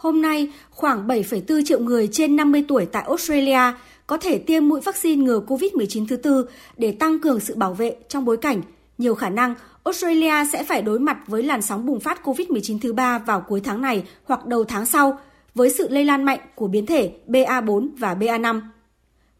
Hôm nay, khoảng 7,4 triệu người trên 50 tuổi tại Australia có thể tiêm mũi vaccine ngừa COVID-19 thứ tư để tăng cường sự bảo vệ trong bối cảnh nhiều khả năng Australia sẽ phải đối mặt với làn sóng bùng phát COVID-19 thứ ba vào cuối tháng này hoặc đầu tháng sau với sự lây lan mạnh của biến thể BA4 và BA5.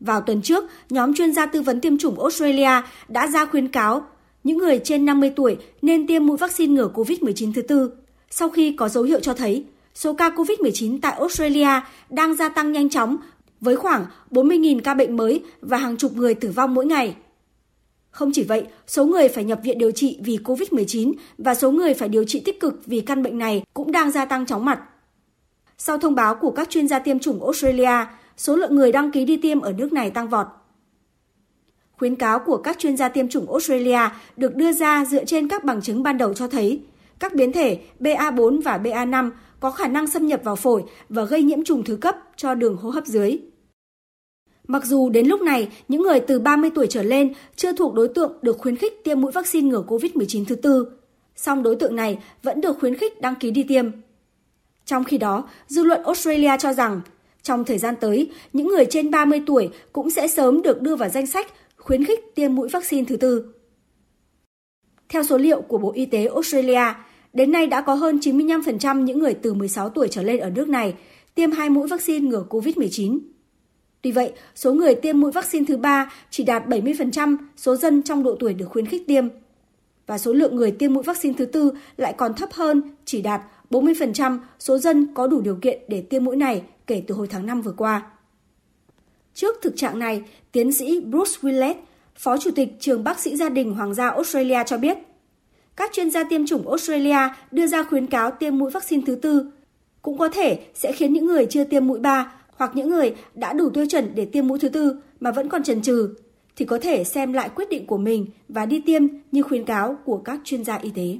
Vào tuần trước, nhóm chuyên gia tư vấn tiêm chủng Australia đã ra khuyến cáo những người trên 50 tuổi nên tiêm mũi vaccine ngừa COVID-19 thứ tư sau khi có dấu hiệu cho thấy số ca COVID-19 tại Australia đang gia tăng nhanh chóng với khoảng 40.000 ca bệnh mới và hàng chục người tử vong mỗi ngày. Không chỉ vậy, số người phải nhập viện điều trị vì COVID-19 và số người phải điều trị tích cực vì căn bệnh này cũng đang gia tăng chóng mặt. Sau thông báo của các chuyên gia tiêm chủng Australia, số lượng người đăng ký đi tiêm ở nước này tăng vọt. Khuyến cáo của các chuyên gia tiêm chủng Australia được đưa ra dựa trên các bằng chứng ban đầu cho thấy các biến thể BA4 và BA5 có khả năng xâm nhập vào phổi và gây nhiễm trùng thứ cấp cho đường hô hấp dưới. Mặc dù đến lúc này, những người từ 30 tuổi trở lên chưa thuộc đối tượng được khuyến khích tiêm mũi vaccine ngừa COVID-19 thứ tư, song đối tượng này vẫn được khuyến khích đăng ký đi tiêm. Trong khi đó, dư luận Australia cho rằng trong thời gian tới, những người trên 30 tuổi cũng sẽ sớm được đưa vào danh sách khuyến khích tiêm mũi vaccine thứ tư. Theo số liệu của Bộ Y tế Australia, đến nay đã có hơn 95% những người từ 16 tuổi trở lên ở nước này tiêm hai mũi vaccine ngừa COVID-19. Tuy vậy, số người tiêm mũi vaccine thứ ba chỉ đạt 70% số dân trong độ tuổi được khuyến khích tiêm. Và số lượng người tiêm mũi vaccine thứ tư lại còn thấp hơn, chỉ đạt 40% số dân có đủ điều kiện để tiêm mũi này kể từ hồi tháng 5 vừa qua. Trước thực trạng này, tiến sĩ Bruce Willett, Phó Chủ tịch Trường Bác sĩ Gia đình Hoàng gia Australia cho biết, các chuyên gia tiêm chủng Australia đưa ra khuyến cáo tiêm mũi vaccine thứ tư cũng có thể sẽ khiến những người chưa tiêm mũi 3 hoặc những người đã đủ tiêu chuẩn để tiêm mũi thứ tư mà vẫn còn chần chừ, thì có thể xem lại quyết định của mình và đi tiêm như khuyến cáo của các chuyên gia y tế.